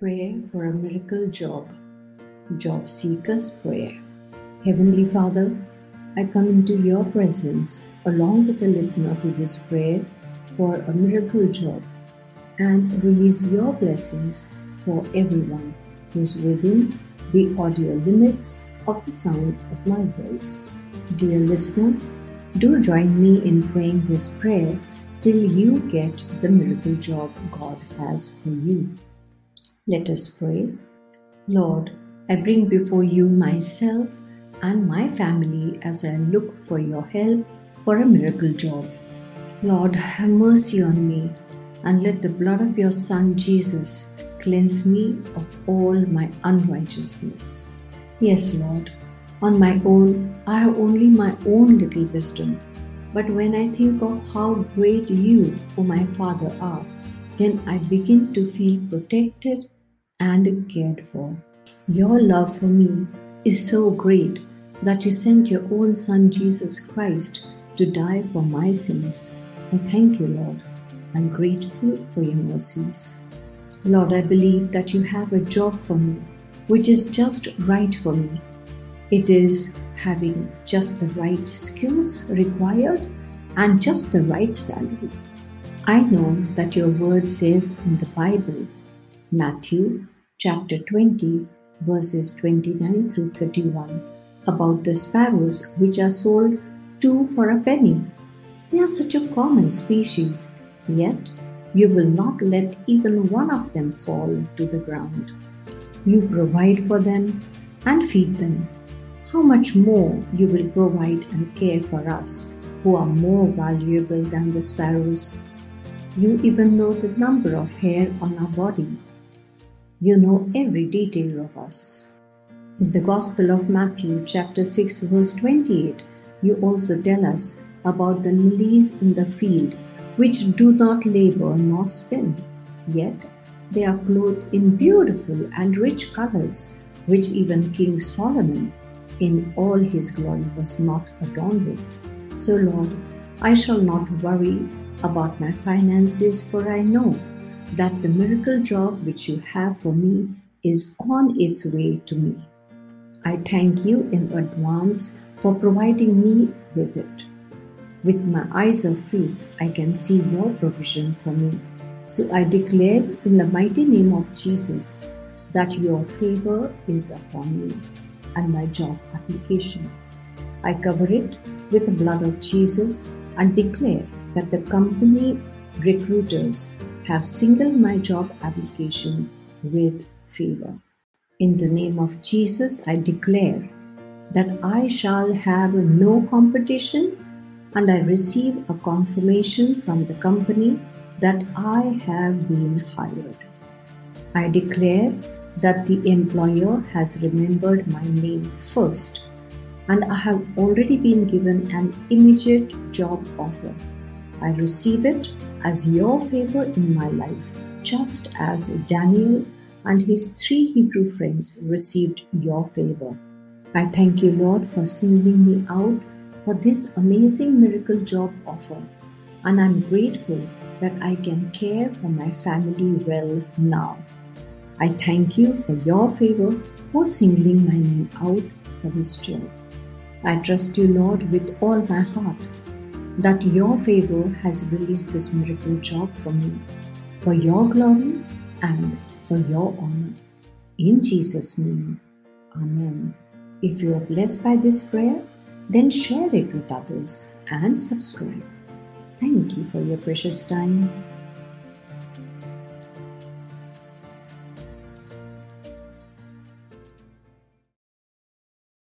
Prayer for a Miracle Job. Job Seekers Prayer. Heavenly Father, I come into your presence along with the listener to this prayer for a miracle job and release your blessings for everyone who's within the audio limits of the sound of my voice. Dear listener, do join me in praying this prayer till you get the miracle job God has for you. Let us pray. Lord, I bring before you myself and my family as I look for your help for a miracle job. Lord, have mercy on me and let the blood of your Son Jesus cleanse me of all my unrighteousness. Yes, Lord, on my own, I have only my own little wisdom. But when I think of how great you, O my Father, are, then I begin to feel protected and cared for. Your love for me is so great that you sent your own Son Jesus Christ to die for my sins. I thank you, Lord. I'm grateful for your mercies. Lord, I believe that you have a job for me, which is just right for me. It is having just the right skills required and just the right salary. I know that your word says in the Bible, Matthew chapter 20, verses 29 through 31, about the sparrows which are sold two for a penny. They are such a common species, yet you will not let even one of them fall to the ground. You provide for them and feed them how much more you will provide and care for us who are more valuable than the sparrows. You even know the number of hair on our body. You know every detail of us. In the Gospel of Matthew, chapter 6, verse 28, you also tell us about the lilies in the field, which do not labor nor spin, yet they are clothed in beautiful and rich colors, which even King Solomon in all his glory was not adorned with. So, Lord, I shall not worry about my finances, for I know that the miracle job which you have for me is on its way to me. I thank you in advance for providing me with it. With my eyes of faith, I can see your provision for me. So I declare in the mighty name of Jesus that your favor is upon me and my job application. I cover it with the blood of Jesus and declare that the company recruiters have singled my job application with favor. In the name of Jesus, I declare that I shall have no competition and I receive a confirmation from the company that I have been hired. I declare that the employer has remembered my name first and I have already been given an immediate job offer. I receive it as your favor in my life, just as Daniel and his three Hebrew friends received your favor. I thank you, Lord, for singling me out for this amazing miracle job offer, and I'm grateful that I can care for my family well now. I thank you for your favor for singling my name out for this job. I trust you, Lord, with all my heart that your favor has released this miracle job for me for your glory and for your honor. In Jesus' name, Amen. If you are blessed by this prayer, then share it with others and subscribe. Thank you for your precious time.